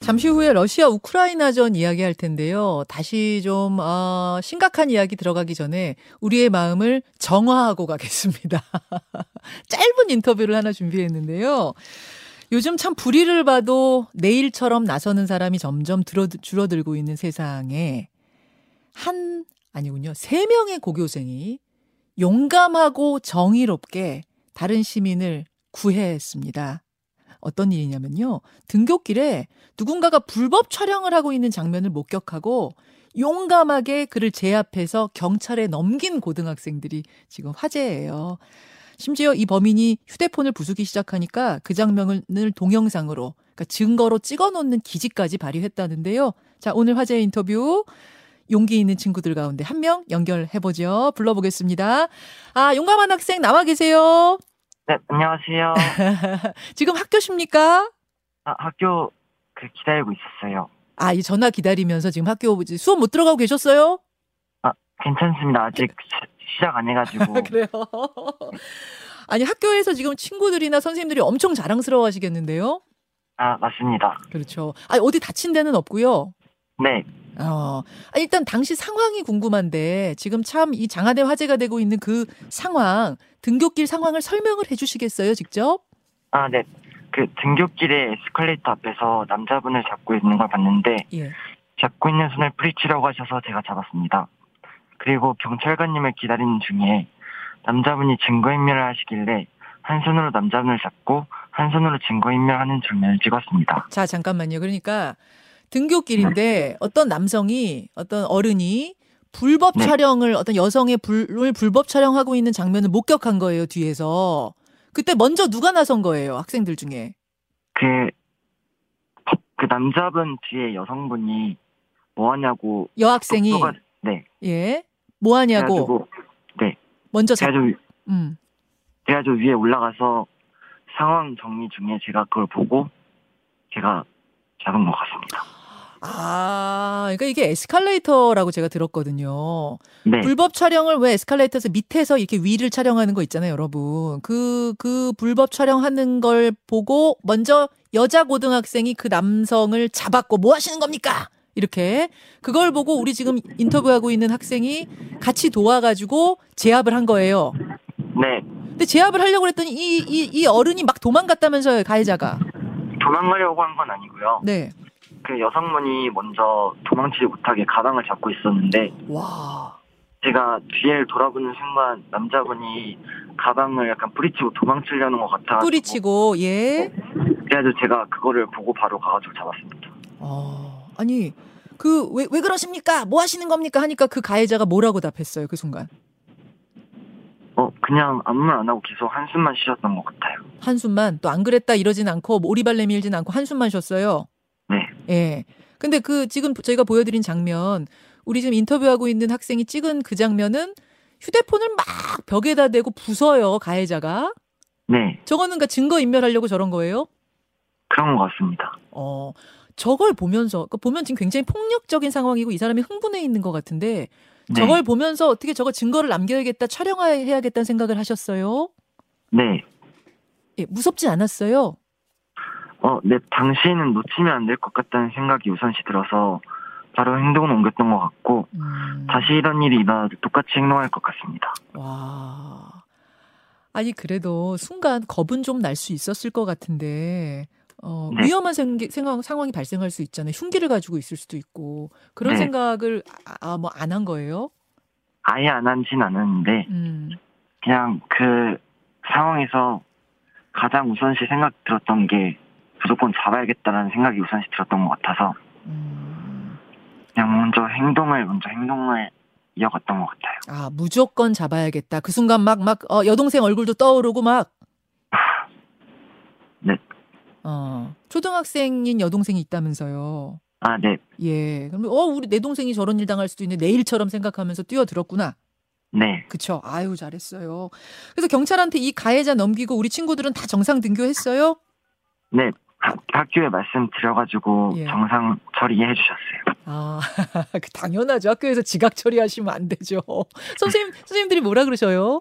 잠시 후에 러시아 우크라이나전 이야기할 텐데요. 다시 좀 어, 심각한 이야기 들어가기 전에 우리의 마음을 정화하고 가겠습니다. 짧은 인터뷰를 하나 준비했는데요. 요즘 참 불의를 봐도 내일처럼 나서는 사람이 점점 들어, 줄어들고 있는 세상에 한 아니군요. 세 명의 고교생이 용감하고 정의롭게 다른 시민을 구해했습니다. 어떤 일이냐면요. 등굣길에 누군가가 불법 촬영을 하고 있는 장면을 목격하고 용감하게 그를 제압해서 경찰에 넘긴 고등학생들이 지금 화제예요. 심지어 이 범인이 휴대폰을 부수기 시작하니까 그 장면을 동영상으로 그러니까 증거로 찍어 놓는 기지까지 발휘했다는데요. 자, 오늘 화제 인터뷰 용기 있는 친구들 가운데 한 명 연결해 보죠. 불러보겠습니다. 아, 용감한 학생 나와 계세요. 네, 안녕하세요. 지금 학교십니까? 아, 학교 그 기다리고 있었어요. 아, 이 전화 기다리면서 지금 학교 수업 못 들어가고 계셨어요? 아, 괜찮습니다. 아직 시, 작 안 해가지고. 그래요. 아니 학교에서 지금 친구들이나 선생님들이 엄청 자랑스러워 하시겠는데요? 아, 맞습니다. 그렇죠. 아, 어디 다친 데는 없고요. 네. 어, 아, 일단 당시 상황이 궁금한데 지금 참 이 장안의 화제가 되고 있는 그 상황, 등굣길 상황을 설명을 해주시겠어요, 직접? 아, 네. 그 등굣길에 에스컬레이터 앞에서 남자분을 잡고 있는 걸 봤는데 예. 잡고 있는 손을 뿌리치라고 하셔서 제가 잡았습니다. 그리고 경찰관님을 기다리는 중에 남자분이 증거인멸을 하시길래 한 손으로 남자분을 잡고 한 손으로 증거인멸하는 장면을 찍었습니다. 자, 잠깐만요. 그러니까 등굣길인데 어떤 남성이 어떤 어른이 불법 네. 촬영을 어떤 여성의 불을 불법 촬영하고 있는 장면을 목격한 거예요 뒤에서 그때 먼저 누가 나선 거예요 학생들 중에 그, 그 남자분 뒤에 여성분이 뭐 하냐고. 여학생이 네. 예 뭐 하냐고 그래가지고, 네. 먼저 잡 제가 좀, 음. 제가 좀 위에 올라가서 상황 정리 중에 제가 그걸 보고 제가 잡은 것 같습니다. 아, 그러니까 이게 에스컬레이터라고 제가 들었거든요. 네. 불법 촬영을 왜 에스컬레이터에서 밑에서 이렇게 위를 촬영하는 거 있잖아요, 여러분. 그, 그 불법 촬영하는 걸 보고 먼저 여자 고등학생이 그 남성을 잡았고 뭐 하시는 겁니까? 이렇게. 그걸 보고 우리 지금 인터뷰하고 있는 학생이 같이 도와가지고 제압을 한 거예요. 네. 근데 제압을 하려고 했더니 이, 이, 이 어른이 막 도망갔다면서요, 가해자가. 도망가려고 한 건 아니고요. 네. 그 여성분이 먼저 도망치지 못하게 가방을 잡고 있었는데 와. 제가 뒤를 돌아보는 순간 남자분이 가방을 약간 뿌리치고 도망치려는 것 같아가지고 뿌리치고, 예. 그래가지고 제가 그거를 보고 바로 가가지고 잡았습니다. 어, 아니, 그, 왜, 왜 그러십니까? 뭐 하시는 겁니까? 하니까 그 가해자가 뭐라고 답했어요, 그 순간. 어 그냥 아무 말 안 하고 계속 한숨만 쉬셨던 것 같아요. 한숨만, 또 안 그랬다 이러진 않고, 뭐 오리발 내밀진 않고 한숨만 쉬었어요. 네. 예. 근데 그, 지금 저희가 보여드린 장면, 우리 지금 인터뷰하고 있는 학생이 찍은 그 장면은 휴대폰을 막 벽에다 대고 부숴요, 가해자가. 네 저거는 그러니까 증거 인멸하려고 저런 거예요? 그런 것 같습니다. 어, 저걸 보면서, 그 보면 지금 굉장히 폭력적인 상황이고 이 사람이 흥분해 있는 것 같은데, 네. 저걸 보면서 어떻게 저거 증거를 남겨야겠다, 촬영해야겠다는 생각을 하셨어요? 네. 예, 무섭진 않았어요? 어, 네, 당시에는 놓치면 안 될 것 같다는 생각이 우선시 들어서 바로 행동을 옮겼던 것 같고 음, 다시 이런 일이 일어나도 똑같이 행동할 것 같습니다. 와. 아니, 그래도 순간 겁은 좀 날 수 있었을 것 같은데, 어, 네. 위험한 생, 생각, 상황이 발생할 수 있잖아요. 흉기를 가지고 있을 수도 있고. 그런 네. 생각을, 아, 뭐, 안 한 거예요? 아예 안 하진 않았는데 음, 그냥 그 상황에서 가장 우선시 생각 들었던 게 무조건 잡아야겠다라는 생각이 우선시 들었던 것 같아서 음. 그냥 먼저 행동을 먼저 행동을 이어갔던 것 같아요. 아, 무조건 잡아야겠다. 그 순간 막, 막, 어, 여동생 얼굴도 떠오르고 막. 네. 어, 초등학생인 여동생이 있다면서요. 아, 네, 예. 그러면, 어, 우리 내 동생이 저런 일 당할 수도 있네. 내 일처럼 생각하면서 뛰어들었구나. 네, 그쵸. 아유, 잘했어요. 그래서 경찰한테 이 가해자 넘기고 우리 친구들은 다 정상 등교했어요? 네. 학- 학교에 말씀드려가지고 예. 정상 처리해 주셨어요. 아, 그 당연하죠. 학교에서 지각 처리하시면 안 되죠. 선생님, 선생님들이 뭐라 그러셔요?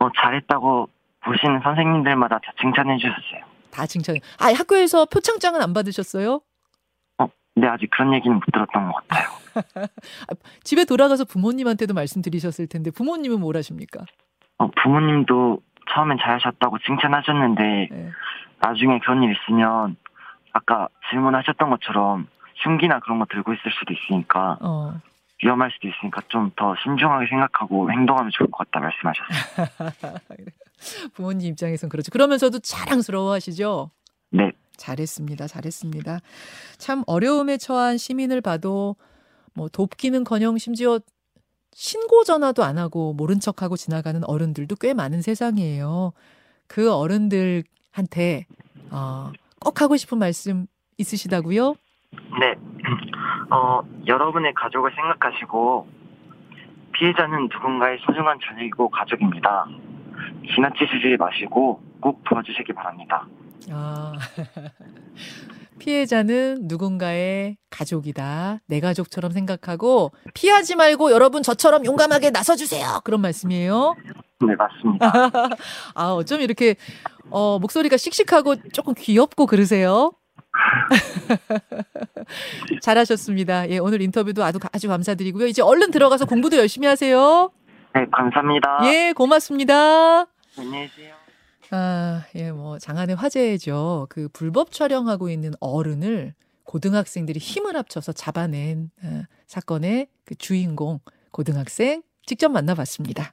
어, 잘했다고 보시는 선생님들마다 다 칭찬해 주셨어요. 다 칭찬해. 아, 학교에서 표창장은 안 받으셨어요? 네, 아직 그런 얘기는 못 들었던 것 같아요. 집에 돌아가서 부모님한테도 말씀드리셨을 텐데 부모님은 뭘 하십니까? 어, 부모님도 처음엔 잘하셨다고 칭찬하셨는데 네. 나중에 그런 일 있으면 아까 질문하셨던 것처럼 흉기나 그런 거 들고 있을 수도 있으니까 어. 위험할 수도 있으니까 좀 더 신중하게 생각하고 행동하면 좋을 것 같다 말씀하셨어요. 부모님 입장에선 그렇죠. 그러면서도 자랑스러워하시죠. 네, 잘했습니다. 잘했습니다. 참 어려움에 처한 시민을 봐도 뭐 돕기는커녕 심지어 신고 전화도 안 하고 모른 척하고 지나가는 어른들도 꽤 많은 세상이에요. 그 어른들 한테 어, 꼭 하고 싶은 말씀 있으시다고요? 네. 어, 여러분의 가족을 생각하시고 피해자는 누군가의 소중한 자식이고 가족입니다. 지나치시지 마시고 꼭 도와주시기 바랍니다. 아, 피해자는 누군가의 가족이다. 내 가족처럼 생각하고 피하지 말고 여러분 저처럼 용감하게 나서주세요. 그런 말씀이에요. 네, 맞습니다. 아, 어쩜 이렇게 어, 목소리가 씩씩하고 조금 귀엽고 그러세요? 잘하셨습니다. 예, 오늘 인터뷰도 아주, 아주 감사드리고요. 이제 얼른 들어가서 공부도 열심히 하세요. 네, 감사합니다. 예, 고맙습니다. 안녕히 계세요. 아, 예, 뭐, 장안의 화제죠. 그 불법 촬영하고 있는 어른을 고등학생들이 힘을 합쳐서 잡아낸 어, 사건의 그 주인공 고등학생 직접 만나봤습니다.